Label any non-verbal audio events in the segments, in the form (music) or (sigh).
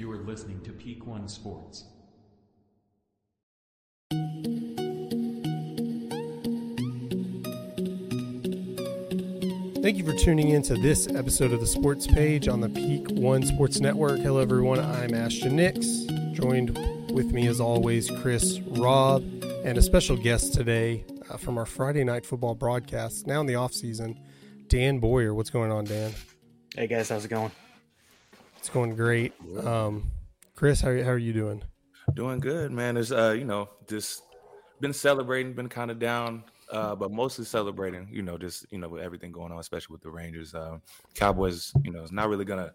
You are listening to Peak One Sports. Thank you for tuning in to this episode of the Sports Page on the Peak One Sports Network. Hello, everyone. I'm Ashton Nix, joined with me as always, Chris Robb, and a special guest today uh, from our Friday night football broadcast. Now in the off season, Dan Boyer. What's going on, Dan? Hey guys, how's it going? It's going great. Um, Chris, how, how are you doing? Doing good, man. It's uh, you know, just been celebrating, been kind of down uh, but mostly celebrating. You know, just you know with everything going on, especially with the Rangers. Uh, Cowboys, you know, it's not really gonna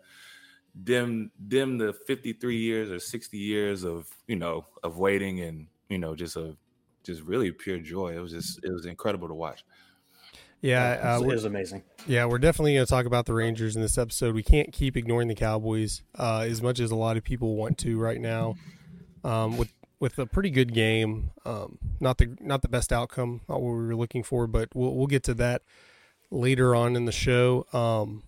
dim dim the 53 years or 60 years of you know of waiting and you know just a just really pure joy. It was just it was incredible to watch. Yeah, uh, it was amazing. Yeah, we're definitely going to talk about the Rangers in this episode. We can't keep ignoring the Cowboys uh, as much as a lot of people want to right now. Um, with with a pretty good game. Um, not the not the best outcome, not what we were looking for, but we'll we'll get to that later on in the show. Um,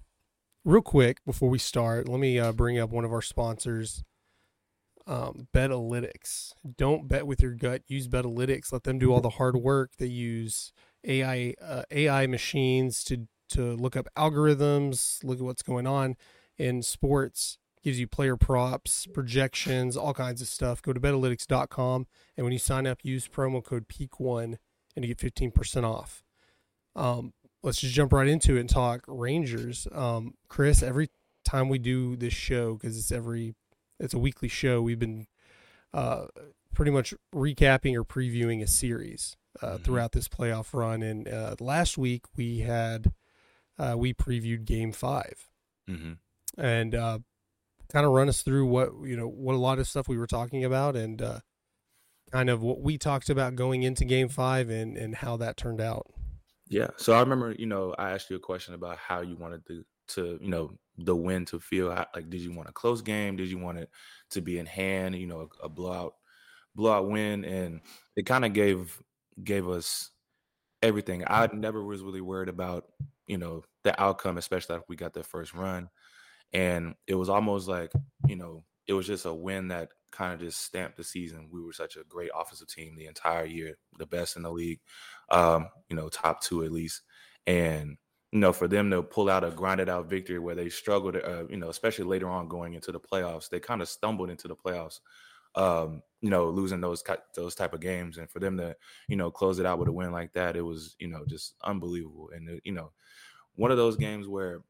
real quick before we start, let me uh, bring up one of our sponsors. Um, Betalytics. Don't bet with your gut. Use Betalytics. Let them do all the hard work. They use AI uh, AI machines to to look up algorithms, look at what's going on in sports gives you player props, projections, all kinds of stuff. Go to betalytics.com and when you sign up, use promo code PEAK1 and you get 15% off. Um, let's just jump right into it and talk Rangers. Um, Chris, every time we do this show, because it's every, it's a weekly show, we've been uh, pretty much recapping or previewing a series uh, mm-hmm. throughout this playoff run. And uh, last week we had, uh, we previewed game 5 mm-hmm. And uh, kind of run us through what you know what a lot of stuff we were talking about and uh, kind of what we talked about going into Game Five and and how that turned out. Yeah. So I remember, you know, I asked you a question about how you wanted to to you know the win to feel like did you want a close game did you want it to be in hand you know a, a blowout blowout win and it kind of gave gave us everything i never was really worried about you know the outcome especially after we got that first run and it was almost like you know it was just a win that kind of just stamped the season. We were such a great offensive team the entire year, the best in the league, um, you know, top two at least. And you know, for them to pull out a grinded out victory where they struggled, uh, you know, especially later on going into the playoffs, they kind of stumbled into the playoffs. Um, you know, losing those those type of games, and for them to, you know, close it out with a win like that, it was, you know, just unbelievable. And uh, you know, one of those games where,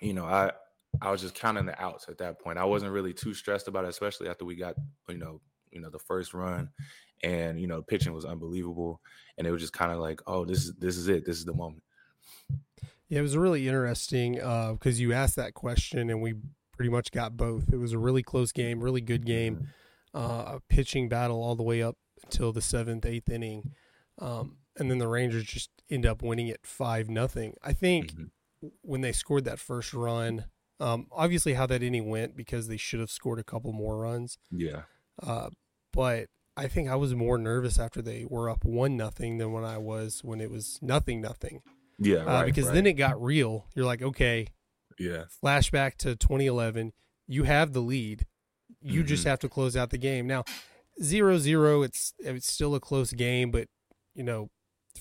you know, I I was just counting the outs at that point. I wasn't really too stressed about it, especially after we got you know you know the first run, and you know pitching was unbelievable, and it was just kind of like, oh, this is this is it, this is the moment. Yeah, it was really interesting uh, because uh, you asked that question, and we pretty much got both. It was a really close game, really good game, mm-hmm. Uh, a pitching battle all the way up until the seventh, eighth inning, um, and then the Rangers just end up winning it five nothing. I think mm-hmm. when they scored that first run um, obviously, how that inning went because they should have scored a couple more runs. Yeah. Uh, but I think I was more nervous after they were up one nothing than when I was when it was nothing nothing. Yeah. Uh, right, because right. then it got real. You're like, okay. Yeah. Flashback to 2011. You have the lead. You mm-hmm. just have to close out the game. Now, zero zero. It's it's still a close game, but you know,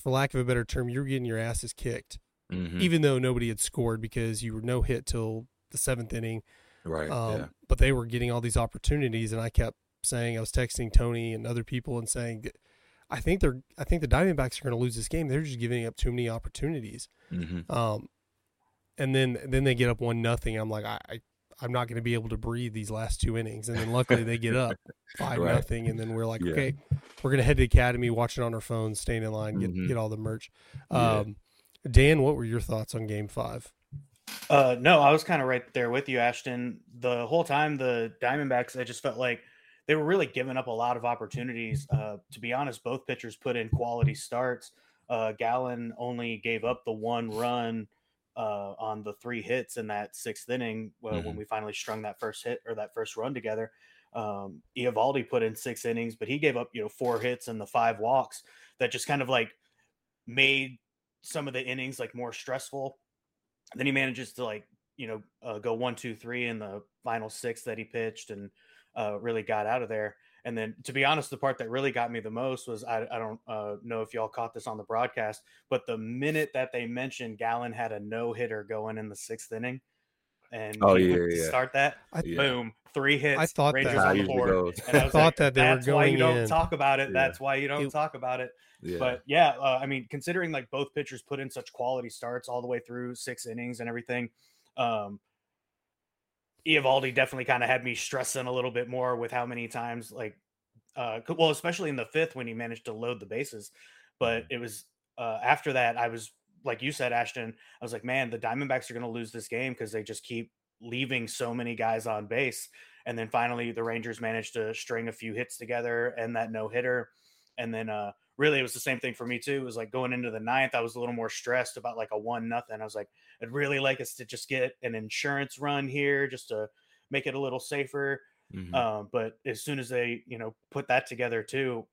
for lack of a better term, you're getting your asses kicked. Mm-hmm. Even though nobody had scored because you were no hit till the seventh inning. Right. Um, yeah. But they were getting all these opportunities, and I kept saying I was texting Tony and other people and saying, I think they're I think the Diamondbacks are going to lose this game. They're just giving up too many opportunities. Mm-hmm. Um, and then then they get up one nothing. I'm like I, I I'm not going to be able to breathe these last two innings. And then luckily they get up (laughs) five right. nothing, and then we're like, yeah. okay, we're going to head to the Academy, watch it on our phones, staying in line, get mm-hmm. get all the merch. Um, yeah. Dan, what were your thoughts on Game Five? Uh, no, I was kind of right there with you, Ashton. The whole time, the Diamondbacks, I just felt like they were really giving up a lot of opportunities. Uh, to be honest, both pitchers put in quality starts. Uh, Gallen only gave up the one run uh, on the three hits in that sixth inning mm-hmm. when we finally strung that first hit or that first run together. Um, Eovaldi put in six innings, but he gave up you know four hits and the five walks that just kind of like made some of the innings like more stressful then he manages to like you know, uh, go one, two, three in the final six that he pitched and uh, really got out of there. And then, to be honest, the part that really got me the most was I, I don't uh, know if y'all caught this on the broadcast, but the minute that they mentioned Gallen had a no hitter going in the sixth inning, and Oh, he yeah, to yeah. start that, I, Yeah. boom, three hits. I thought Rangers that- on the board. goes. And I was (laughs) thought like, that they were that's why you going don't in. talk about it. Yeah. That's why you don't It- talk about it. Yeah. But yeah, uh, I mean, considering like both pitchers put in such quality starts all the way through six innings and everything, um, Eovaldi definitely kind of had me stressing a little bit more with how many times like, uh, well, especially in the fifth when he managed to load the bases. But it was uh, after that, I was like you said, Ashton. I was like, man, the Diamondbacks are going to lose this game because they just keep leaving so many guys on base. And then finally, the Rangers managed to string a few hits together and that no hitter. And then, uh, really, it was the same thing for me too. It was like going into the ninth, I was a little more stressed about like a one nothing. I was like, I'd really like us to just get an insurance run here, just to make it a little safer. Mhm. Um, but as soon as they, you know, put that together too,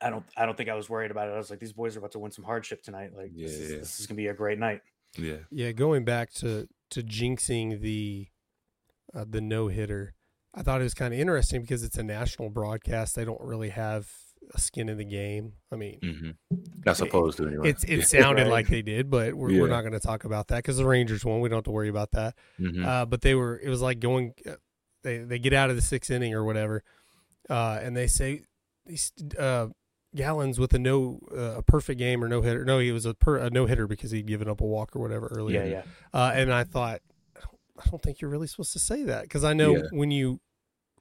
I don't, I don't think I was worried about it. I was like, these boys are about to win some hardship tonight. Like, this, is, Yeah. this is gonna be a great night. yeah. Yeah, going back to to jinxing the uh, the no hitter, I thought it was kind of interesting because it's a national broadcast. They don't really have a skin in the game. I mean, hmm Not supposed to anyway. it's it (laughs) sounded Right. like they did, but we're, Yeah. we're not going to talk about that because the Rangers won. We don't have to worry about that. Mhm. Uh, but they were. It was like going. Uh, they they get out of the sixth inning or whatever, uh, and they say these uh, Gallen's with a no uh, a perfect game or no hitter. No, he was a, per, a no hitter because he'd given up a walk or whatever earlier. Yeah, yeah. Uh, and I thought, I don't, I don't think you're really supposed to say that because I know Yeah. when you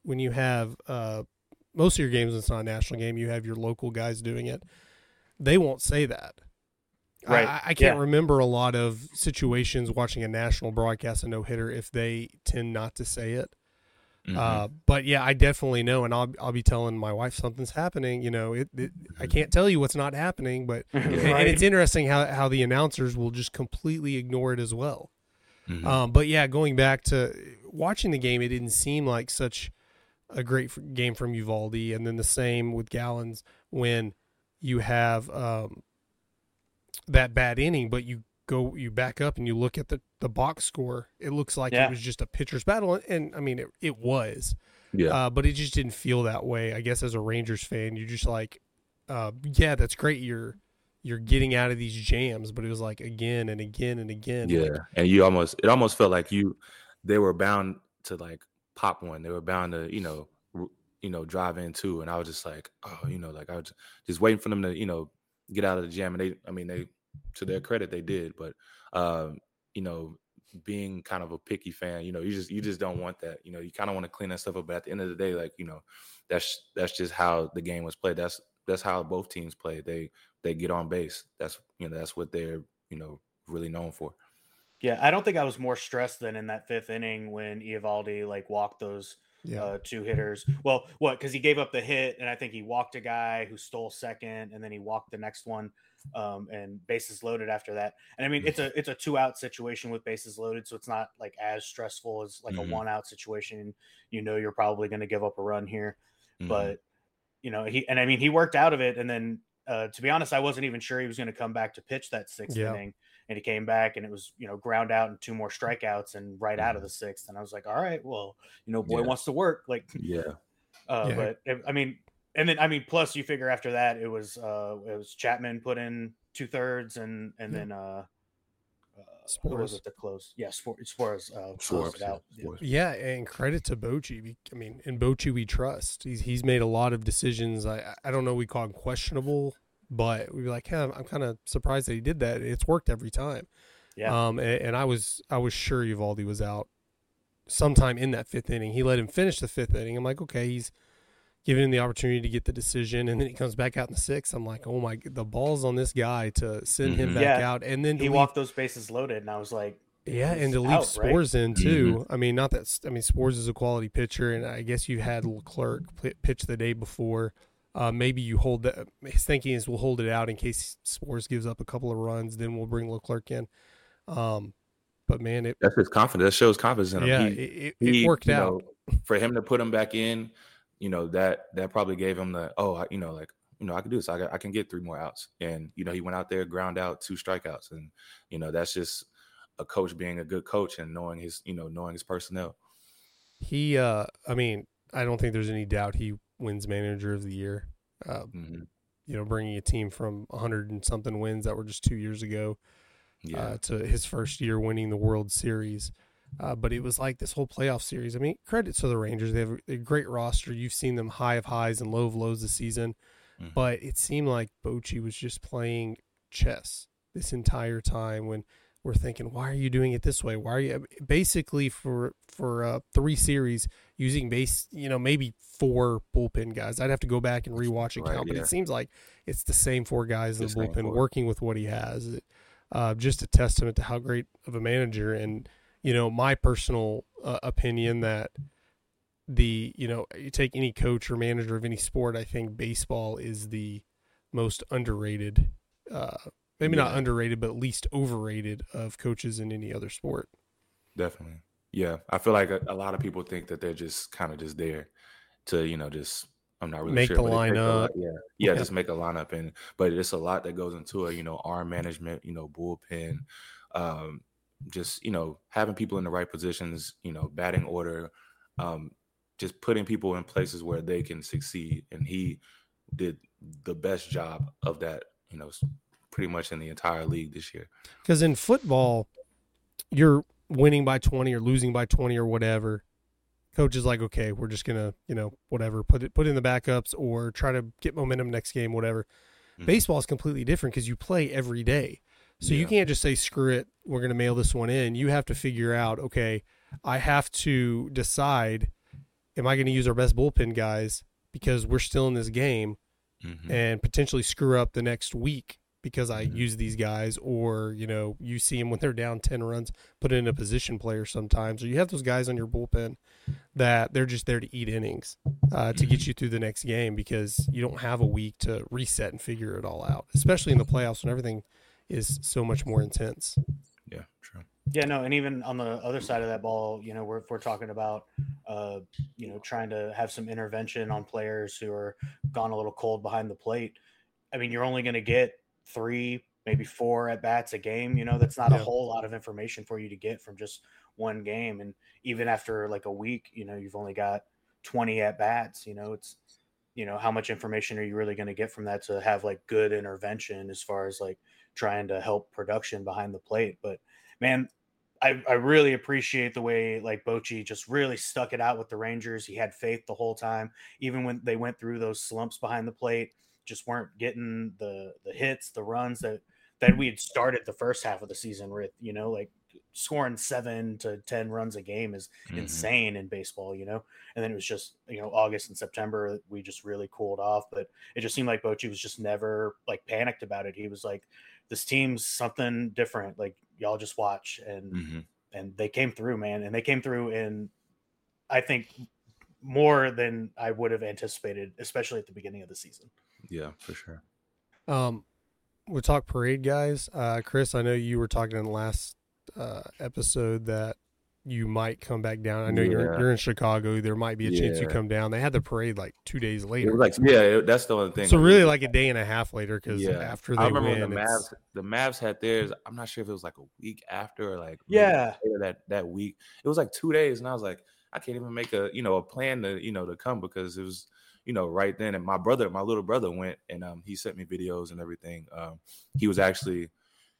when you have uh, most of your games, it's not a national game. You have your local guys doing it. They won't say that. Right. I, I can't Yeah. remember a lot of situations watching a national broadcast a no hitter if they tend not to say it. Mhm. Uh, but yeah, I definitely know, and I'll I'll be telling my wife something's happening. You know, it, it I can't tell you what's not happening, but (laughs) and, and it's interesting how how the announcers will just completely ignore it as well. Mhm. Um, but yeah, going back to watching the game, it didn't seem like such a great game from Eovaldi, and then the same with Gallen's when you have um, that bad inning, but you go you back up and you look at the the box score. It looks like Yeah. it was just a pitcher's battle, and, and I mean it, it was, yeah. uh, but it just didn't feel that way. I guess as a Rangers fan, you're just like, uh, yeah, that's great. You're you're getting out of these jams, but it was like again and again and again. yeah. like, and you almost it almost felt like you they were bound to like pop one. They were bound to, you know, you know, drive in too. And I was just like, oh, you know, like I was just waiting for them to, you know, get out of the jam. And they I mean, they to their credit they did, but um, you know, being kind of a picky fan, you know, you just you just don't want that. You know, you kind of want to clean that stuff up. But at the end of the day, like, you know, that's that's just how the game was played. That's that's how both teams play. They they get on base. That's you know, that's what they're, you know, really known for. Yeah, I don't think I was more stressed than in that fifth inning when Eovaldi like walked those yeah. uh, two hitters. Well, what? Because he gave up the hit, and I think he walked a guy who stole second, and then he walked the next one, um, and bases loaded after that. And I mean, it's a it's a two out situation with bases loaded, so it's not like as stressful as like Mhm. a one out situation. You know, you're probably going to give up a run here, Mhm. but you know he and I mean he worked out of it, and then uh, to be honest, I wasn't even sure he was going to come back to pitch that sixth inning. And he came back, and it was you know ground out and two more strikeouts, and right out of the sixth. And I was like, all right, well, you know, boy Yeah. wants to work. Like, (laughs) yeah. uh, Yeah. but I mean, and then I mean, plus you figure after that it was uh, it was Chapman put in two thirds, and and Yeah. then uh, uh, who was Suarez. it to close? Yeah, Suarez, Suarez uh, closed it out. Yeah. Yeah, and credit to Bochy. I mean, in Bochy we trust. He's he's made a lot of decisions. I I don't know. We call him questionable, but we were like, yeah, I'm kind of surprised that he did that. It's worked every time. Yeah. Um, and, and I was I was sure Eovaldi was out sometime in that fifth inning. He let him finish the fifth inning. I'm like, okay, he's giving him the opportunity to get the decision, and then he comes back out in the sixth. I'm like, oh my, the balls on this guy to send him Mhm. back Yeah. out, and then He leave walked those bases loaded, and I was like, yeah, and to leave out, right? Sborz in too. Mm-hmm. I mean, not that I mean Sborz is a quality pitcher, and I guess you had Leclerc pitch the day before. Uh, maybe you hold that. His thinking is we'll hold it out in case Sborz gives up a couple of runs, then we'll bring Leclerc in. Um, but man, it That's his confidence. That shows confidence in him. yeah, He- it, it, he, worked out. know, for him to put him back in. You know that that probably gave him the oh I, you know like you know I can do this. I got, I can get three more outs. And you know he went out there, ground out two strikeouts, and you know that's just a coach being a good coach and knowing his you know knowing his personnel. He, uh, I mean, I don't think there's any doubt he wins manager of the year. Uh, Mhm. You know, bringing a team from 100 and something wins that were just two years ago Yeah, uh, to his first year winning the World Series. Uh, but it was like this whole playoff series. I mean, credit to the Rangers. They have a great roster. You've seen them high of highs and low of lows this season. Mhm. But it seemed like Bochy was just playing chess this entire time when we're thinking, why are you doing it this way? Why are you basically for for uh, three series using base, you know, maybe four bullpen guys. I'd have to go back and rewatch and Right, count, but yeah. it seems like it's the same four guys in The the bullpen working with what he has. It, uh, just a testament to how great of a manager and you know my personal uh, opinion that the you know you take any coach or manager of any sport i think baseball is the most underrated maybe not underrated but least overrated of coaches in any other sport definitely. Yeah, I feel like a, a lot of people think that they're just kind of just there to you know just I'm not really Make sure, the but it takes a lineup. Yeah, yeah, Yeah. just make a lineup and but it's a lot that goes into it. You know, arm management. You know, bullpen. Um, just you know having people in the right positions. You know, batting order. Um, just putting people in places where they can succeed, and he did the best job of that. You know, pretty much in the entire league this year. because in football you're winning by 20 or losing by 20 or whatever coach is like okay we're just gonna you know whatever put it put in the backups or try to get momentum next game whatever Mhm. baseball is completely different because you play every day so you can't just say screw it we're gonna mail this one in you have to figure out okay i have to decide am i gonna use our best bullpen guys because we're still in this game Mhm. and potentially screw up the next week because I Mhm. use these guys, or you know, you see them when they're down ten runs, put in a position player sometimes, or you have those guys on your bullpen that they're just there to eat innings uh, to get you through the next game because you don't have a week to reset and figure it all out, especially in the playoffs when everything is so much more intense. Yeah, true. Yeah, no, and even on the other side of that ball, you know, we're, we're talking about, uh, you know, trying to have some intervention on players who are gone a little cold behind the plate. I mean, you're only going to get three, maybe four at bats a game. You know, that's not Yeah. a whole lot of information for you to get from just one game. And even after like a week, you know, you've only got 20 at bats. You know, it's, you know, how much information are you really going to get from that to have like good intervention as far as like trying to help production behind the plate? But man, I, I really appreciate the way like Bochy just really stuck it out with the Rangers. He had faith the whole time, even when they went through those slumps behind the plate, just weren't getting the the hits, the runs that that we had started the first half of the season with. You know, like scoring seven to ten runs a game is Mhm. insane in baseball. You know, and then it was just you know August and September we just really cooled off, but it just seemed like Bochy was just never like panicked about it. He was like, "This team's something different. Like y'all just watch." And Mhm. and they came through, man, and they came through in, I think, more than I would have anticipated, especially at the beginning of the season. Yeah, for sure. Um, we'll talk parade guys. Uh, Chris, I know you were talking in the last uh, episode that you might come back down. I know you're you're in Chicago. There might be a chance you come down. They had the parade like two days later. like, yeah, it- that's the only thing. so Like, really it- like a day and a half later because yeah. after they I remember win, when the it's- Mavs, the Mavs had theirs. I'm not sure if it was like a week after or like Yeah. that that week. It was like two days, and I was like, I can't even make a you know a plan to you know to come because it was you know right then. And my brother, my little brother, went and um he sent me videos and everything. Um, he was actually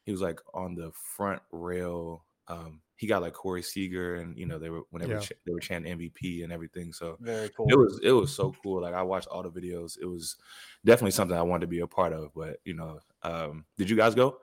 he was like on the front rail. Um, he got like Corey Seager, and you know they were whenever Yeah. ch- they were chanting MVP and everything. So Very cool. it was it was so cool. Like I watched all the videos. It was definitely something I wanted to be a part of. But you know, um, did you guys go?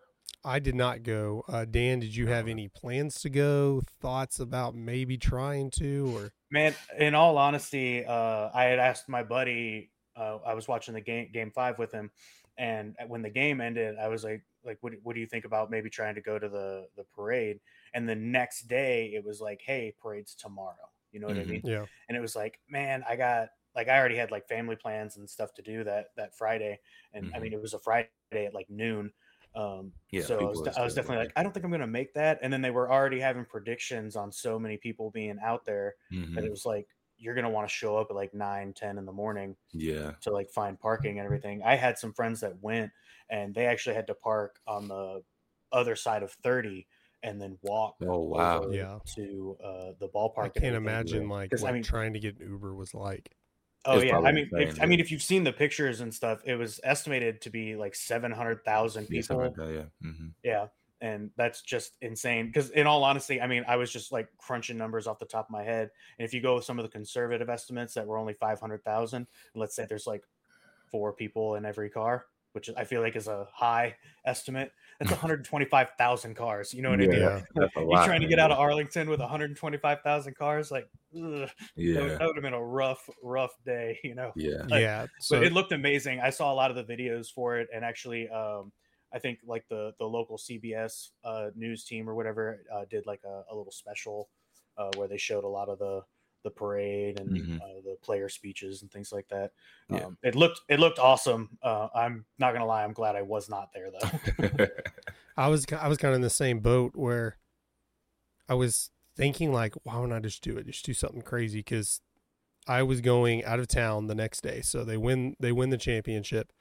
I did not go. Uh, Dan, did you have any plans to go? Thoughts about maybe trying to or Man, in all honesty, uh, I had asked my buddy. Uh, I was watching the game, game five with him, and when the game ended, I was like, "Like, what, what do you think about maybe trying to go to the the parade?" And the next day, it was like, "Hey, parade's tomorrow." You know what Mhm. I mean? yeah? and it was like man i got like i already had like family plans and stuff to do that that friday and i Mhm. mean it was a friday at like noon um Yeah, so I was, de- I was definitely like i don't think i'm gonna make that and then they were already having predictions on so many people being out there Mhm. that it was like you're gonna want to show up at like 9 10 in the morning Yeah. to like find parking and everything. I had some friends that went and they actually had to park on the other side of 30 and then walk. Oh, wow. Yeah. to uh, the ballpark. I can't everything. imagine like 'Cause, I mean- trying to get an Uber was like. Oh yeah, I mean, if, I mean, if you've seen the pictures and stuff, it was estimated to be like seven hundred thousand Yeah, people. that, yeah. hmm Yeah, and that's just insane. Because in all honesty, I mean, I was just like crunching numbers off the top of my head, and if you go with some of the conservative estimates that were only five hundred thousand, let's say there's like four people in every car, which I feel like is a high estimate. That's (laughs) one hundred twenty-five thousand cars. You know what I mean? Yeah. (laughs) that's You're lot, trying to get out of Arlington with 125,000 cars, like ugh, Yeah, would, that would have been a rough, rough day, (laughs) you know. yeah. Like, yeah. So but it looked amazing. I saw a lot of the videos for it, and actually, um, I think like the the local CBS uh, news team or whatever uh, did like a, a little special uh, where they showed a lot of the the parade and Mhm. uh, the player speeches and things like that. Yeah. Um, it looked it looked awesome. Uh, I'm not gonna lie, I'm glad I was not there though. (laughs) (laughs) I was I was kind of in the same boat where I was thinking like, why don't I just do it? Just do something crazy because I was going out of town the next day. So they win they win the championship.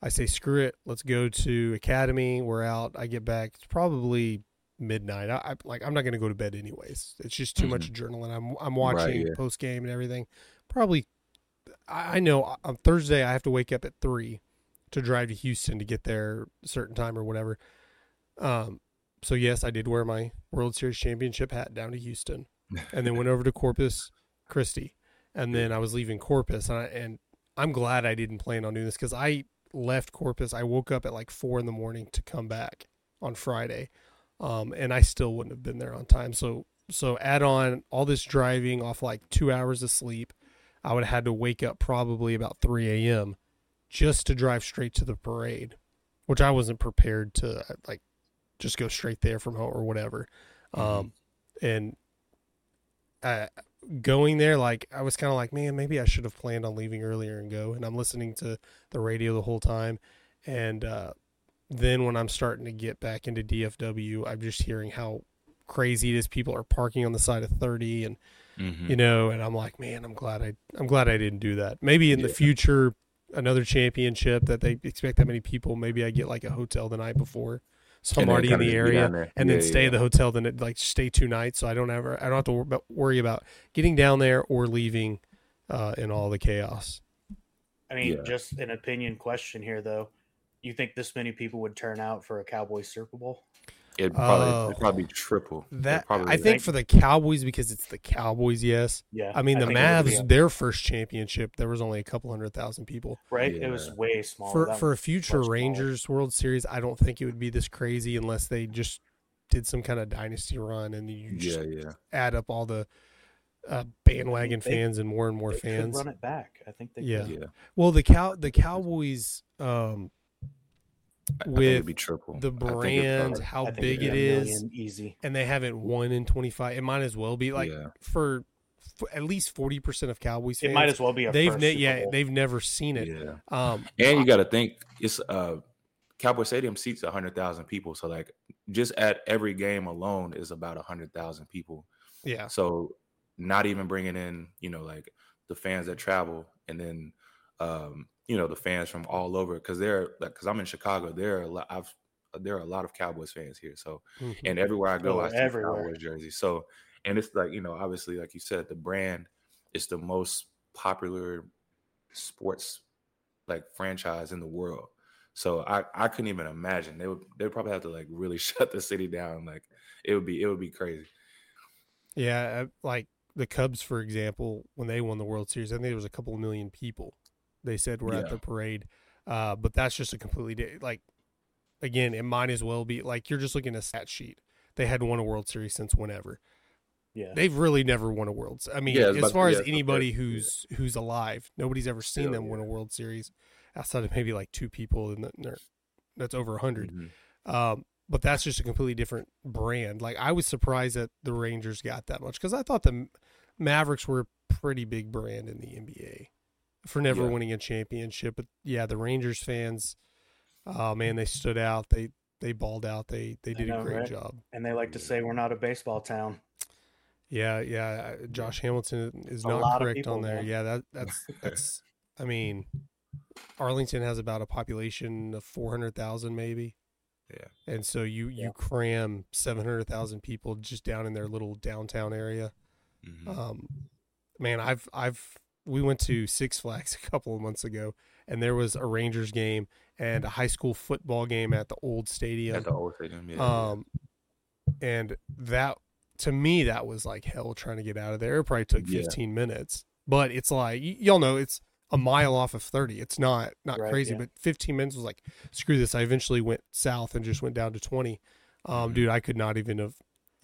I say screw it, let's go to Academy. We're out. I get back. It's probably midnight. I, I like I'm not going to go to bed anyways. It's just too much adrenaline. I'm I'm Right, watching yeah. post game and everything. Probably I I know on Thursday I have to wake up at three to drive to Houston to get there a certain time or whatever. Um, so yes, I did wear my World Series championship hat down to Houston, and then went over to Corpus Christi, and then I was leaving Corpus, and, I, and I'm glad I didn't plan on doing this because I left Corpus. I woke up at like four in the morning to come back on Friday, um, and I still wouldn't have been there on time. So so add on all this driving off like two hours of sleep, I would have had to wake up probably about three a.m. just to drive straight to the parade, which I wasn't prepared to uh, like just go straight there from home or whatever. Um, and uh, going there, like I was kind of like, man, maybe I should have planned on leaving earlier and go. And I'm listening to the radio the whole time, and uh, then when I'm starting to get back into DFW, I'm just hearing how crazy it is. People are parking on the side of 30, and Mhm. you know, and I'm like, man, I'm glad I, I'm glad I didn't do that. Maybe in the future, another championship that they expect that many people, maybe I get like a hotel the night before, so I'm already in the area, down there. and Yeah, then stay yeah. at the hotel, then it, like stay two nights, so I don't ever, I don't have to worry about getting down there or leaving uh, in all the chaos. I mean, Yeah. just an opinion question here, though. You think this many people would turn out for a Cowboys Super Bowl? It'd probably, Oh. it'd probably triple. That probably I would. think for the Cowboys because it's the Cowboys, yes. Yeah. I mean the think it be Mavs, their first championship, there was only a couple hundred thousand people. right? It was way smaller. for That for a future much smaller. Rangers World Series, I don't think it would be this crazy unless they just did some kind of dynasty run and you just Yeah, yeah. add up all the uh, bandwagon They- fans and more and more They could fans. run it back. I think they Yeah. could. Yeah. Well, the cow the Cowboys um, I- I think with be triple. the I think it'd brand, how big it'd it be a is, million easy. and they haven't won in 25. It might as well be like yeah. for, for at least 40% of Cowboys fans. It might as well be a they've ne- yeah they've never seen it. Yeah. Um, And you got to think it's uh Cowboy Stadium seats hundred thousand people, so like just at every game alone is about hundred thousand people. yeah, So not even bringing in you know like the fans that travel, and then um you know the fans from all over because they're like because I'm in Chicago, there are a lot. I've there are a lot of Cowboys fans here, so Mhm. and everywhere I go, Oh, I see everywhere. Cowboys jersey. So, and it's like you know, obviously, like you said, the brand is the most popular sports like franchise in the world. So I I couldn't even imagine they would they would probably have to like really (laughs) shut the city down. Like it would be it would be crazy. Yeah, uh, like the Cubs, for example, when they won the World Series, I think there was a couple of million people. They said were at the parade, uh, but that's just a completely di- like. Again, it might as well be like you're just looking at a stat sheet. They hadn't won a World Series since whenever. Yeah. They've really never won a World. I mean, Yeah, as to- far yeah, as I was about to anybody who's who's alive, nobody's ever seen them win a. World Series outside of maybe like two people, and that's over a 100 Mhm. um, but that's just a completely different brand. Like I was surprised that the Rangers got that much because I thought the Mavericks were a pretty big brand in the NBA for never Yeah. winning a championship. But yeah, the Rangers fans, oh man, they stood out. They they balled out. They they did know, a great right? job. And they like to say we're not a baseball town. Yeah, yeah. Josh Hamilton is A not correct people, on there. man. Yeah, that that's that's. I mean, Arlington has about a population of four hundred thousand, maybe. Yeah. And so you Yeah. you cram seven hundred thousand people just down in their little downtown area. Mhm. Um, man, I've I've we went to Six Flags (laughs) a couple of months ago, and there was a Rangers game and a high school football game at the old stadium. At the old stadium, yeah. yeah. Um, and that to me that was like hell trying to get out of there. It probably took Yeah. 15 minutes, but it's like y- y'all know it's a mile off of 30. It's not not Right, crazy, yeah. but 15 minutes was like screw this. I eventually went south and just went down to 20. Um, Mhm. dude, I could not even have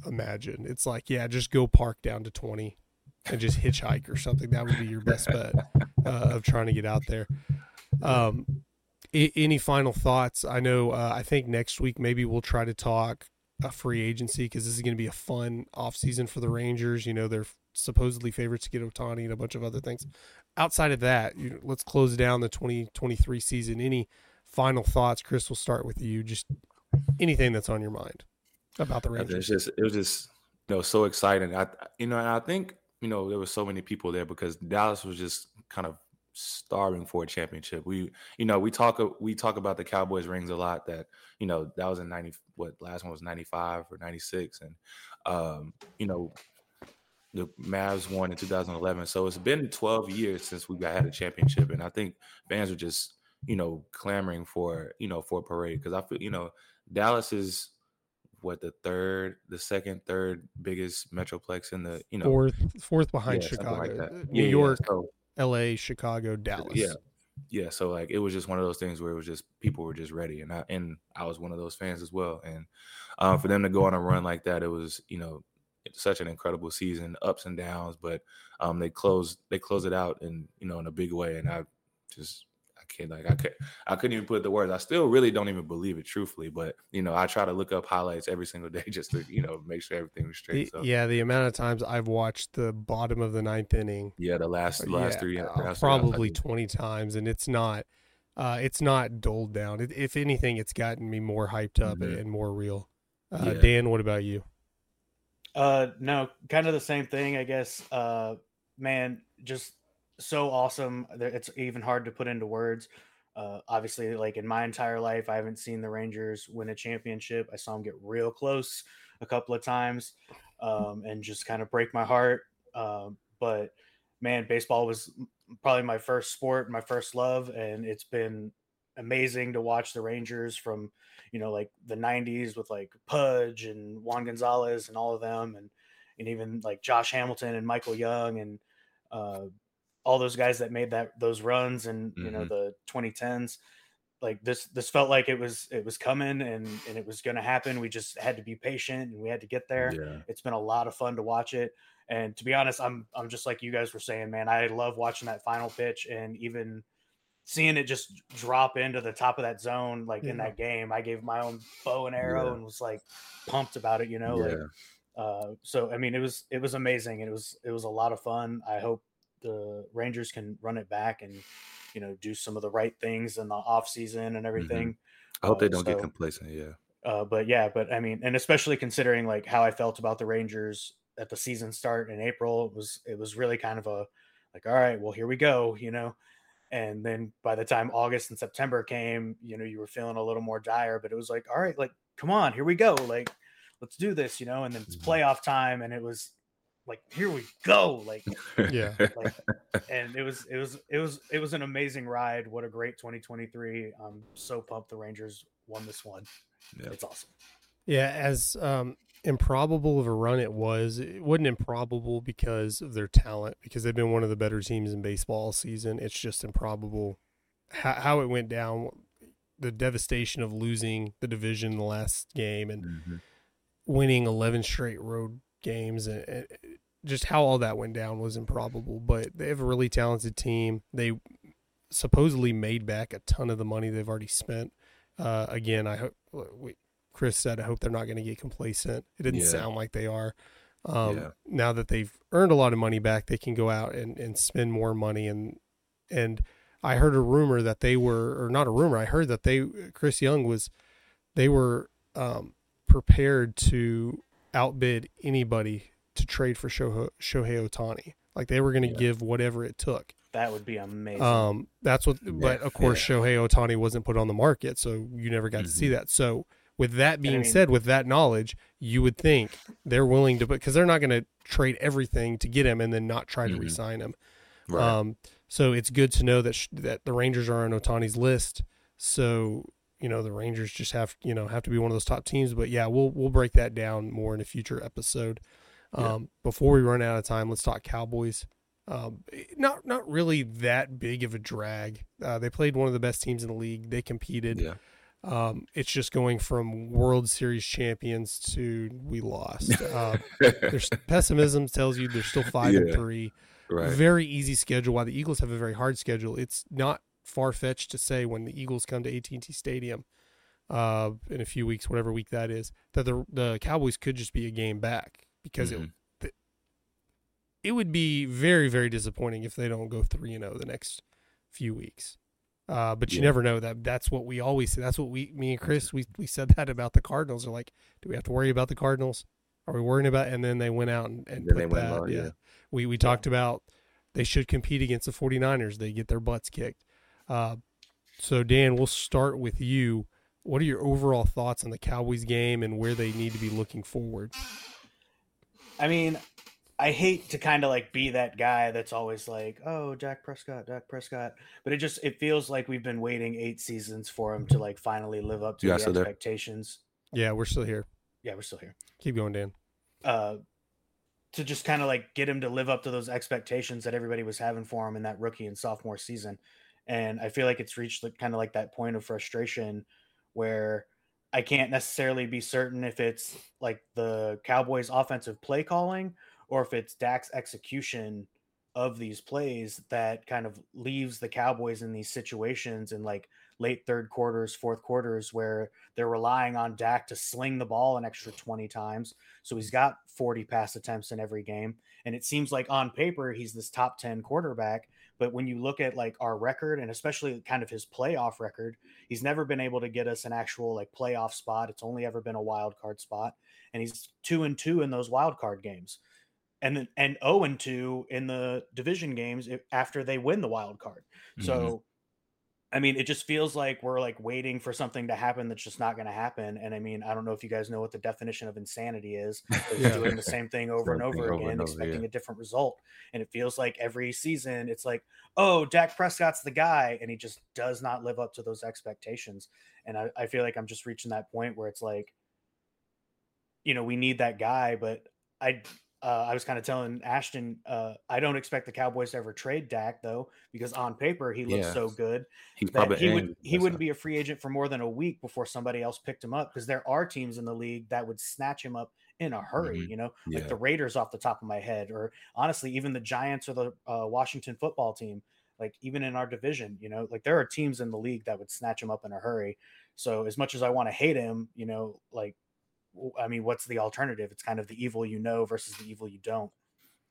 imagined. It's like yeah, just go park down to 20 and just hitchhike or something. That would be your best bet uh, of trying to get out there. Um, a- any final thoughts? I know. Uh, I think next week maybe we'll try to talk a free agency because this is going to be a fun off season for the Rangers. You know they're supposedly favorites to get Ohtani and a bunch of other things. Outside of that, you let's close down the 2023 season. Any final thoughts, Chris? We'll start with you. Just anything that's on your mind about the Rangers. It's just it was just you know so exciting. I you know I think you know there were so many people there because Dallas was just kind of starving for a championship. We you know we talk we talk about the Cowboys rings a lot. That you know that was in ninety what last one was ninety five or ninety six and um you know the Mavs won in 2011. So it's been 12 years since we got had a championship, and I think fans are just you know clamoring for you know for a parade because I feel you know Dallas is what the third, the second, third biggest metroplex in the you know fourth, fourth behind yeah, Chicago, like. Uh, Yeah, New yeah, York, so- L.A., Chicago, Dallas. yeah, yeah. So like it was just one of those things where it was just people were just ready, and I and I was one of those fans as well. And um, for them to go on a run like that, it was you know it's such an incredible season, ups and downs, but um, they closed they closed it out in you know in a big way, and I just I can't like I could I couldn't even put the words. I still really don't even believe it, truthfully. But you know I try to look up highlights every single (laughs) day just to you know make sure everything was straight. The- So yeah, the amount of times I've watched the bottom of the ninth inning yeah, the last last yeah, three uh, last three outs, I probably think. 20 times and it's not uh it's not doled down it, if anything it's gotten me more hyped up Mhm. and more real uh Yeah. dan what about you Uh, no, kind of the same thing, I guess. Uh, man, just so awesome. that It's even hard to put into words. Uh, obviously, like in my entire life, I haven't seen the Rangers win a championship. I saw them get real close a couple of times, um, and just kind of break my heart. Um, but man, baseball was probably my first sport, my first love, and it's been amazing to watch the Rangers from you know like the 90s with like Pudge and Juan Gonzalez and all of them and and even like Josh Hamilton and Michael Young and uh, all those guys that made that those runs and you know Mhm. the 2010s like this this felt like it was it was coming and and it was going to happen we just had to be patient and we had to get there Yeah. it's been a lot of fun to watch it. And to be honest, I'm I'm just like you guys were saying, man. I love watching that final pitch and even seeing it just drop into the top of that zone, like in that game. I gave my own bow and arrow Yeah. and was like pumped about it, you know. Like uh so I mean it was it was amazing and it was it was a lot of fun. I hope the Rangers can run it back and you know do some of the right things in the off season and everything. I hope they Uh, don't get complacent. Yeah. uh, but yeah, but I mean, and especially considering like how I felt about the Rangers at the season start in April, it was it was really kind of a like, all right, well, here we go, you know. And then by the time August and September came, you know, you were feeling a little more dire, but it was like, all right, like, come on, here we go, like, let's do this, you know. And then it's Mhm. playoff time, and it was like, here we go, like, Yeah. (laughs) like, and it was it was it was it was an amazing ride. What a great 2023! I'm so pumped the Rangers won this one. Yeah. It's awesome. yeah as um improbable of a run it was it wasn't improbable because of their talent because they've been one of the better teams in baseball all season it's just improbable how, how it went down the devastation of losing the division in the last game and Mhm. winning 11 straight road games and, and just how all that went down was improbable but they have a really talented team they supposedly made back a ton of the money they've already spent uh, again i hope we, chris said i hope they're not going to get complacent it didn't Yeah. sound like they are um, Yeah. now that they've earned a lot of money back they can go out and, and spend more money and and i heard a rumor that they were or not a rumor i heard that they chris young was they were um, prepared to outbid anybody to trade for Shohei, Shohei Ohtani. Like they were going to Yeah. give whatever it took. That would be amazing. Um, that's what. But of course, Shohei Ohtani wasn't put on the market, so you never got to see Mhm. that. So with that being mean- said, with that knowledge, you would think they're willing to, because they're not going to trade everything to get him and then not try to Mhm. re-sign him. Right. Um, so it's good to know that sh- that the Rangers are on Ohtani's list. So you know the Rangers just have you know have to be one of those top teams. But yeah, we'll we'll break that down more in a future episode. Yeah. Um, Before we run out of time, let's talk Cowboys. Um, not not really that big of a drag. Uh, they played one of the best teams in the league. They competed. yeah. Um, it's just going from World Series champions to we lost. Uh, (laughs) there's pessimism tells you they're still five and three right. very easy schedule. While the Eagles have a very hard schedule, it's not far fetched to say when the Eagles come to AT and T Stadium uh, in a few weeks, whatever week that is, that the the Cowboys could just be a game back because Mhm. it it would be very very disappointing if they don't go three and zero the next few weeks. Uh, but you Yeah. never know that. That's what we always say. That's what we, me and Chris, we we said that about the Cardinals. Are like, do we have to worry about the Cardinals? Are we worrying about? And then they went out and, and put they went that. low, yeah. yeah. We we talked about they should compete against the 49ers. They get their butts kicked. Uh, so Dan, we'll start with you. What are your overall thoughts on the Cowboys game and where they need to be looking forward? I mean, I hate to kind of like be that guy that's always like, "Oh, Dak Prescott, Dak Prescott," but it just it feels like we've been waiting eight seasons for him to like finally live up to You the guys still there? expectations. Yeah, we're still here. Yeah, we're still here. Keep going, Dan. Uh, to just kind of like get him to live up to those expectations that everybody was having for him in that rookie and sophomore season, and I feel like it's reached like kind of like that point of frustration where I can't necessarily be certain if it's like the Cowboys' offensive play calling or if it's Dak's execution of these plays that kind of leaves the Cowboys in these situations in like late third quarters, fourth quarters where they're relying on Dak to sling the ball an extra 20 times. So he's got 40 pass attempts in every game. And it seems like on paper, he's this top 10 quarterback. But when you look at like our record and especially kind of his playoff record, he's never been able to get us an actual like playoff spot. It's only ever been a wild card spot. And he's two and two in those wild card games. And then and 0 and 2 in the division games eh, after they win the wild card. Mm-hmm. So I mean, it just feels like we're like waiting for something to happen that's just not going to happen. And I mean, I don't know if you guys know what the definition of insanity is. yeah. Doing the same thing over and over over again, and over, expecting yeah. a different result. And it feels like every season, it's like, oh, Dak Prescott's the guy, and he just does not live up to those expectations. And I, I feel like I'm just reaching that point where it's like, you know, we need that guy, but I. Uh, I was kind of telling Ashton, uh, I don't expect the Cowboys to ever trade Dak though, because on paper he looks Yeah. so good He's that probably he would he wouldn't be a free agent for more than a week before somebody else picked him up because there are teams in the league that would snatch him up in a hurry Mhm. you know Yeah. like the raiders off the top of my head or honestly even the giants or the uh, washington football team like even in our division you know like there are teams in the league that would snatch him up in a hurry so as much as i want to hate him you know like i mean what's the alternative it's kind of the evil you know versus the evil you don't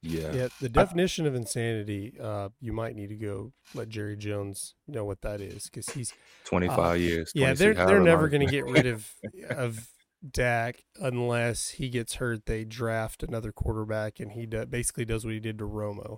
Yeah. Yeah, the definition of insanity, uh, you might need to go let Jerry Jones know what that is because he's 25 years. Uh, yeah they're they're never going to get rid of (laughs) of Dak unless he gets hurt. They draft another quarterback and he do, basically does what he did to Romo.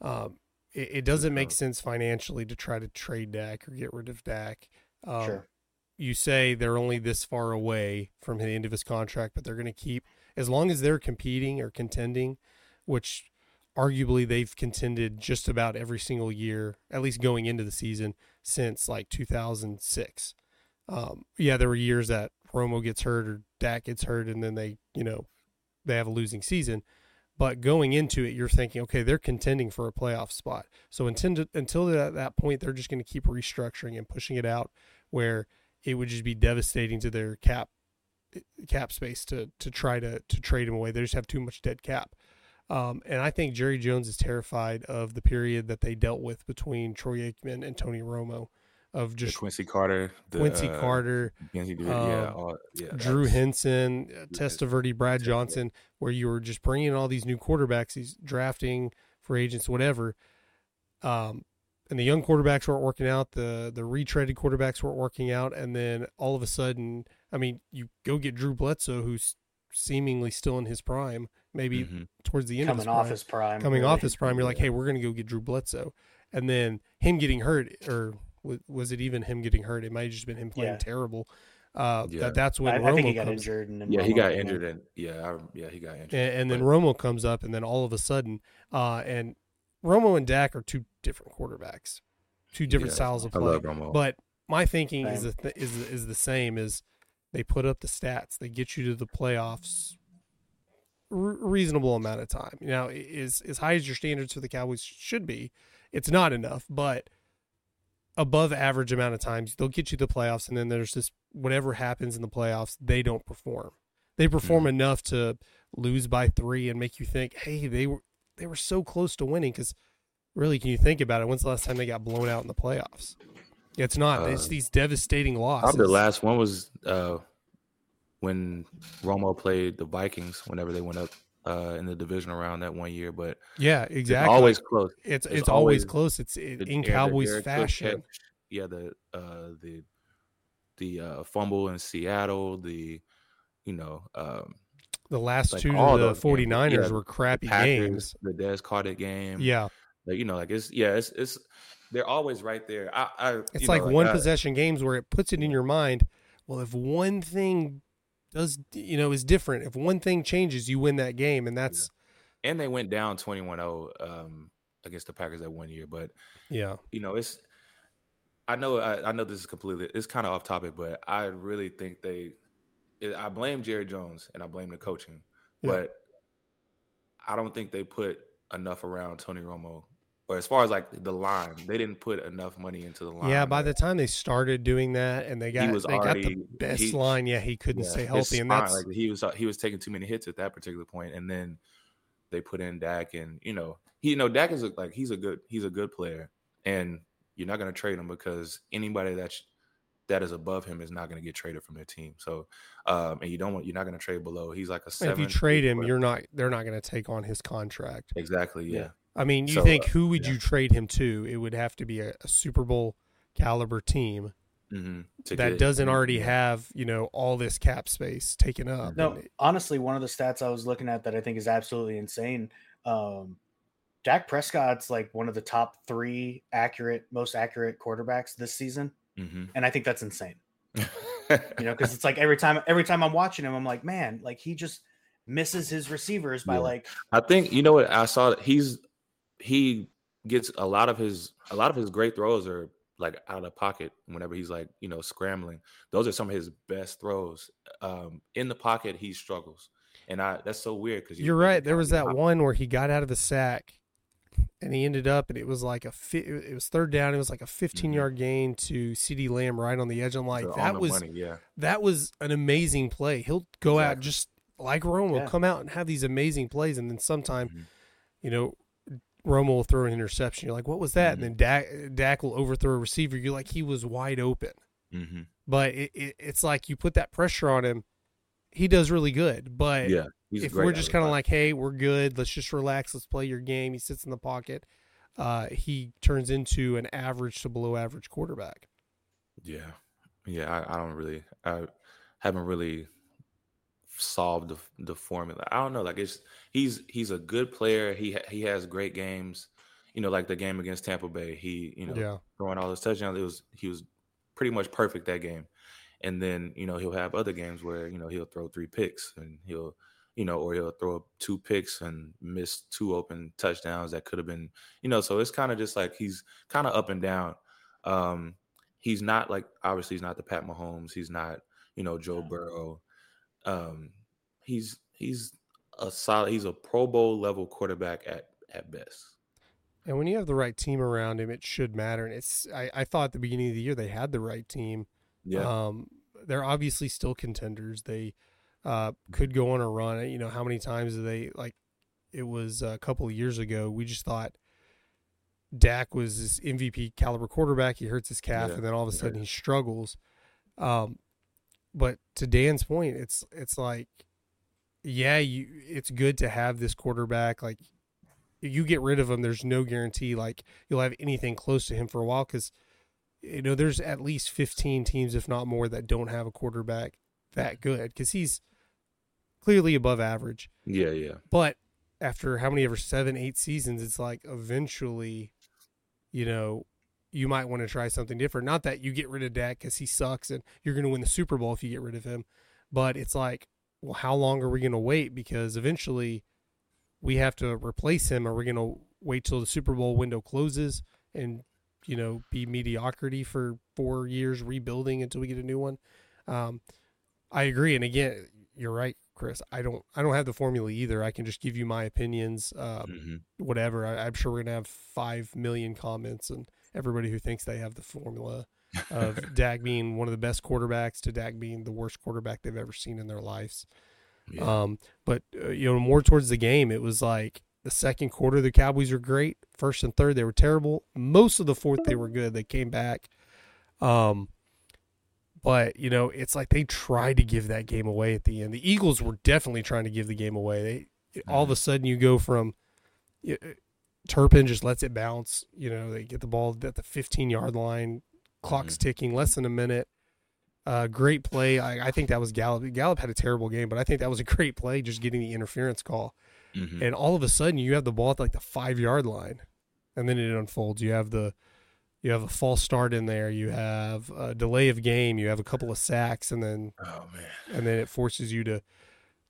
Um, it, it doesn't make sense financially to try to trade Dak or get rid of Dak. Um, Sure. You say they're only this far away from the end of his contract, but they're going to keep as long as they're competing or contending, which arguably they've contended just about every single year, at least going into the season since like 2006. Um, yeah, there were years that Romo gets hurt or Dak gets hurt, and then they, you know, they have a losing season. But going into it, you're thinking, okay, they're contending for a playoff spot. So until until at that point, they're just going to keep restructuring and pushing it out, where it would just be devastating to their cap cap space to to try to to trade him away. They just have too much dead cap. Um, and I think Jerry Jones is terrified of the period that they dealt with between Troy Aikman and Tony Romo, of The just Quincy Carter. The, Quincy uh, Carter, Quincy, yeah, um, all, yeah. Drew Henson, uh, Yeah. Testaverde, Brad. Johnson, where you were just bringing in all these new quarterbacks, these drafting for agents, whatever. Um, and the young quarterbacks weren't working out. The the retreaded quarterbacks weren't working out, and then all of a sudden, I mean, you go get Drew Bledsoe, who's seemingly still in his prime, maybe Mhm. towards the end of his coming prime off his prime coming really. off his prime, you're like, Yeah. hey, we're going to go get Drew Bledsoe. And then him getting hurt, or was it even him getting hurt? It might have just been him playing Yeah. terrible. Uh, Yeah. that that's when I, Romo I think he got comes, injured. And then Yeah, he got injured and yeah, I, yeah, he got injured. and, and then Romo comes up, and then all of a sudden, uh, and Romo and Dak are two different quarterbacks, two different Yeah, styles of I play. love Romo. But my thinking is the th- is is the same. Is they put up the stats, they get you to the playoffs, r- reasonable amount of time. You know, is as high as your standards for the Cowboys should be. It's not enough, but above average amount of times they'll get you the playoffs, and then there's this whatever happens in the playoffs, they don't perform. They perform Mm-hmm. enough to lose by three and make you think, hey, they were they were so close to winning because really, can you think about it? When's the last time they got blown out in the playoffs? It's not. it's Uh, these devastating losses. Probably the last one was uh, when Romo played the Vikings. Whenever they went up uh, in the division round that one year, but Yeah, it's exactly. always close. it's it's it's always always close. It's it, in Cowboys fashion. yeah, the uh, the the uh, fumble in Seattle, the you know um, The last like two to the 49ers yeah, were crappy Packers, games. the Dez Carter game. Yeah, like, you know, like it's yeah, it's it's they're always right there. I, I it's like know, one I- possession games where it puts it in your mind. Well, if one thing does, you know, is different. If one thing changes, you win that game, and that's and they went down 21-0 um, against the Packers that one year, but yeah, you know, it's I know I, I know this is completely it's kind of off topic, but I really think they it, I blame Jerry Jones and I blame the coaching, Yeah. but I don't think they put enough around Tony Romo. Or as far as like the line, they didn't put enough money into the line. yeah. By the time they started doing that, and they got was they got already- the best he- line, yeah, he couldn't yeah, stay healthy, and that's like he was he was taking too many hits at that particular point, and then they put in Dak, and you know he you know Dak is a, like he's a good he's a good player, and you're not going to trade him because anybody that's that is above him is not going to get traded from their team. So, um, and you don't want you're not going to trade below. He's like a and seven. if you trade him, you're not. They're not going to take on his contract. exactly yeah. Yeah. I mean, you So, think uh, who would yeah. you trade him to? It would have to be a, a Super Bowl caliber team hmm that doesn't already have you know all this cap space taken up. No, it- honestly, one of the stats I was looking at that I think is absolutely insane. Um, Dak Prescott's like one of the top three accurate, most accurate quarterbacks this season, hmm and I think that's insane. You know, because (laughs) it's like every time, every time I'm watching him, I'm like, man, like he just misses his receivers by Yeah. like I think you know what I saw. that He's he gets a lot of his a lot of his great throws are like out of pocket whenever he's like you know scrambling. Those are some of his best throws. Um, in the pocket, he struggles, and I that's so weird because you're right. There was that one where he got out of the sack, and he ended up, and it was like a fi- it was third down. It was like a 15 Mhm. yard gain to CeeDee Lamb right on the edge. I'm like, that was money. yeah. that was an amazing play. He'll go out just like Romo, Yeah. come out and have these amazing plays, and then sometime, Mhm. you know, Romo will throw an interception. You're like, what was that? And then Dak, Dak will overthrow a receiver. You're like, he was wide open. hmm But it, it, it's like you put that pressure on him. He does really good. But Yeah, if we're just kind of like, hey, we're good. Let's just relax. Let's play your game. He sits in the pocket. Uh, he turns into an average to below average quarterback. Yeah, yeah. I, I don't really, I haven't really solved the the formula. I don't know. Like it's he's he's a good player. He he has great games. You know, like the game against Tampa Bay. He you know Yeah. throwing all his touchdowns. It was he was pretty much perfect that game. And then you know he'll have other games where you know he'll throw three picks and he'll you know or he'll throw two picks and miss two open touchdowns that could have been you know so it's kind of just like he's kind of up and down. Um, he's not like obviously he's not the Pat Mahomes. He's not you know Joe Burrow. Um, he's he's a solid. He's a Pro Bowl level quarterback at at best. And when you have the right team around him, it should matter. And it's I, I thought at the beginning of the year they had the right team. Yeah, Um, they're obviously still contenders. They uh, could go on a run. You know, how many times do they like? It was a couple of years ago. We just thought Dak was this MVP caliber quarterback. He hurts his calf, Yeah, and then all of a sudden he struggles. Um, but to Dan's point, it's it's like, yeah, you. It's good to have this quarterback. Like, you get rid of him, there's no guarantee like you'll have anything close to him for a while because you know there's at least 15 teams if not more that don't have a quarterback that good because he's clearly above average yeah, yeah. but after how many ever seven eight seasons it's like eventually you know you might want to try something different. Not that you get rid of Dak because he sucks and you're going to win the Super Bowl if you get rid of him, but it's like, well, how long are we going to wait? Because eventually we have to replace him. Are we going to wait till the Super Bowl window closes and you know be mediocrity for four years rebuilding until we get a new one? Um, I agree, and again, you're right, Chris. I don't I don't have the formula either. I can just give you my opinions, um, Mhm. whatever. I, I'm sure we're gonna have five million comments and everybody who thinks they have the formula of (laughs) Dak being one of the best quarterbacks to Dak being the worst quarterback they've ever seen in their lives. Yeah. Um, but uh, you know, more towards the game, it was like the second quarter the Cowboys were great. First and third they were terrible. Most of the fourth they were good. They came back. Um, but you know, it's like they tried to give that game away at the end. The Eagles were definitely trying to give the game away. They all of a sudden you go from y- uh, Turpin just lets it bounce. You know, they get the ball at the 15 yard line. Clock's ticking, less than a minute. Uh, great play. I, I think that was Gallup. Gallup had a terrible game, but I think that was a (laughs) great play, just getting the interference call. Mhm. And all of a sudden, you have the ball at like the five yard line, and then it unfolds. You have the you have a false start in there. You have a delay of game. You have a couple of sacks, and then Oh man. and then it forces you to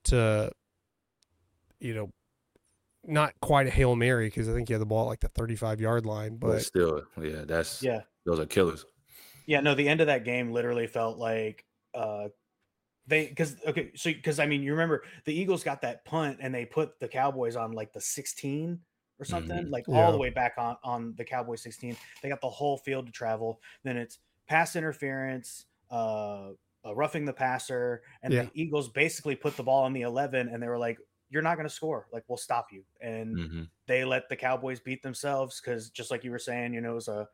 to you know not quite a hail mary because I think you have the ball at like the thirty five yard line, But but still, yeah, that's Yeah. those are killers. Yeah, no, the end of that game literally felt like uh they because okay, so because I mean you remember the Eagles got that punt and they put the Cowboys on like the 16 or something, like all the way back on on the Cowboys 16. They got the whole field to travel. Then it's pass interference, uh, uh roughing the passer, and Yeah. the Eagles basically put the ball on the 11 and they were like, You're not gonna score, like we'll stop you. And hmm they let the Cowboys beat themselves because just like you were saying, you know, it was a, it was a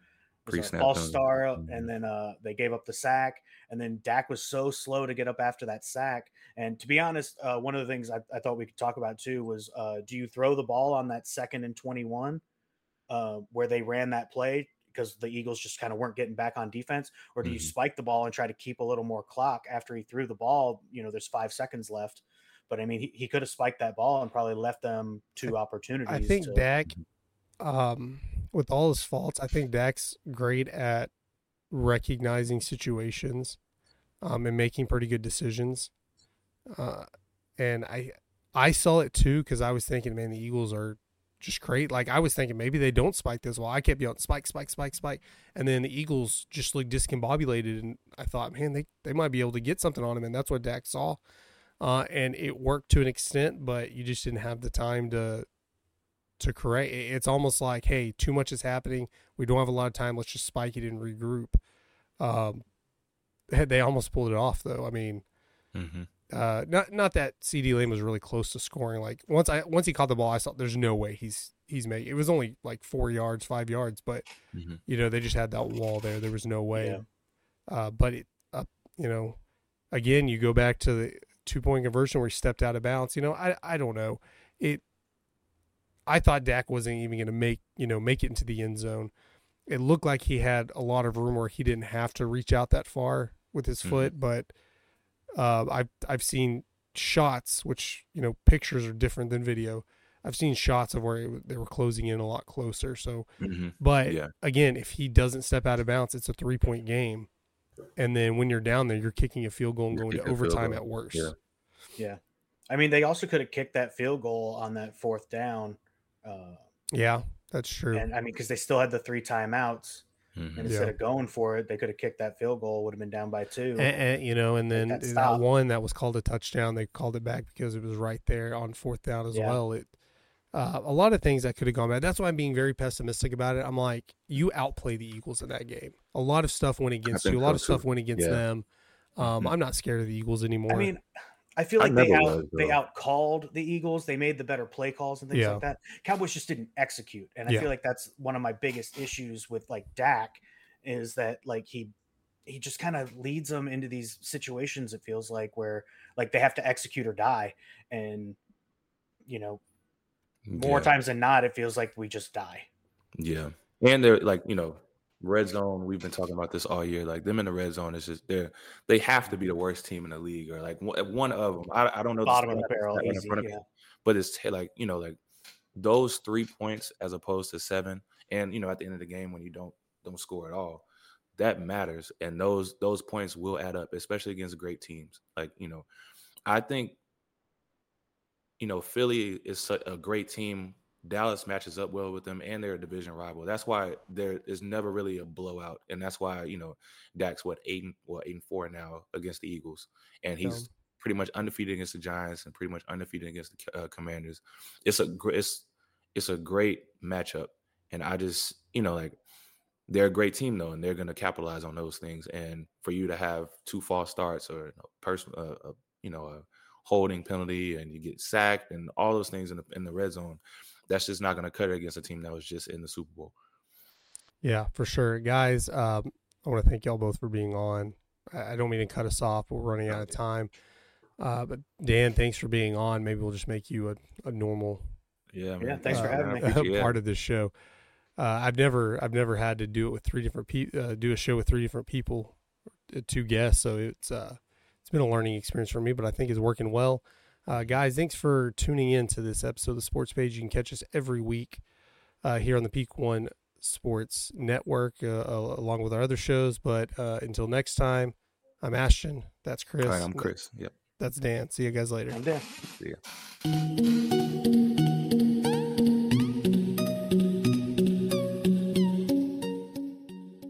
Pre-snap false Mhm. and then uh, they gave up the sack, and then Dak was so slow to get up after that sack. And to be honest, uh, one of the things I, I thought we could talk about too was, uh, do you throw the ball on that second and twenty-one, uh, where they ran that play because the Eagles just kind of weren't getting back on defense, or do you Mhm. spike the ball and try to keep a little more clock after he threw the ball? You know, there's five seconds left. But I mean, he, he could have spiked that ball and probably left them two opportunities. I think to- Dak, um, with all his faults, I think Dak's great at recognizing situations, um, and making pretty good decisions. Uh, and I, I saw it too because I was thinking, man, the Eagles are just great. Like I was thinking maybe they don't spike this. Well, I kept yelling spike, spike, spike, spike, and then the Eagles just looked discombobulated, and I thought, man, they they might be able to get something on him, and that's what Dak saw. Uh, and it worked to an extent, but you just didn't have the time to to correct. It's almost like, hey, too much is happening. We don't have a lot of time. Let's just spike it and regroup. Um, they- (laughs) they almost pulled it off, though. I mean, hmm uh, not not that CeeDee Lamb was really close to scoring. Like once I once he caught the ball, I saw there's no way he's he's making. It was only like four yards, five yards, but Mhm. you know they just had that wall there. There was no way. Yeah. Uh, but it, uh, you know, again, you go back to the two point conversion where he stepped out of bounds. You know, I I don't know. It. I thought Dak wasn't even going to make you know make it into the end zone. It looked like he had a lot of room where he didn't have to reach out that far with his Mhm. foot, but uh, I've I've seen shots, which you know pictures are different than video. I've seen shots of where it, they were closing in a lot closer. So, hmm but Yeah. again, if he doesn't step out of bounds, it's a three point game, and then when you're down there, you're kicking a field goal and You're going to kicking a field overtime at worst. Yeah. Yeah. I mean, they also could have kicked that field goal on that fourth down. Uh, Yeah, that's true. and I mean, because they still had the three timeouts. hmm And instead Yeah. of going for it, they could have kicked that field goal, would have been down by two. And, and, you know, and then that that, one that was called a touchdown, they called it back because it was right there on fourth down as Yeah. well. It uh, a lot of things that could have gone bad. That's why I'm being very pessimistic about it. I'm like, you outplay the Eagles in that game. A lot of stuff went against you. A lot so, of stuff went against Yeah. them. Um, Mhm. I'm not scared of the Eagles anymore. I mean, I feel I like they out was, they though. out called the Eagles. They made the better play calls and things Yeah. like that. Cowboys just didn't execute, and I Yeah. feel like that's one of my biggest issues with like Dak is that like he he just kind of leads them into these situations. It feels like where like they have to execute or die, and you know more yeah. times than not, it feels like we just die. Yeah, and they're like you know, red zone. We've been talking about this all year. Like them in the red zone is just they're they have to be the worst team in the league, or like one of them. I, I don't know Bottom of the barrel, easy, of me, but it's t- like you know like those three points as opposed to seven, and you know at the end of the game when you don't don't score at all. That matters, and those those points will add up, especially against great teams. Like you know, I think you know Philly is a great team. Dallas matches up well with them, and they're a division rival. That's why there is never really a blowout, and that's why you know Dak's what eight and what eight and four now against the Eagles, and he's pretty much undefeated against the Giants and pretty much undefeated against the uh, Commanders. It's a it's it's a great matchup, and I just you know like they're a great team though, and they're going to capitalize on those things. And for you to have two false starts or you know, person, uh, uh, you know, a holding penalty, and you get sacked, and all those things in the in the red zone, that's just not going to cut it against a team that was just in the Super Bowl. Yeah, for sure, guys. Um, I want to thank y'all both for being on. I don't mean to cut us off, but we're running out of time. Uh, but Dan, thanks for being on. Maybe we'll just make you a, a normal. Yeah, man. yeah. Thanks uh, for having me. (laughs) Part of this show. Uh, I've never I've never had to do it with three different people. Uh, do a show with three different people, uh, two guests. So it's uh, it's been a learning experience for me, but I think it's working well. Uh, guys, thanks for tuning in to this episode of the Sports Page. You can catch us every week uh, here on the Peak One Sports Network, uh, along with our other shows. But uh, until next time, I'm Ashton. That's Chris. Hi, I'm Chris. Yep. That's Dan. See you guys later. I'm Dan. See ya.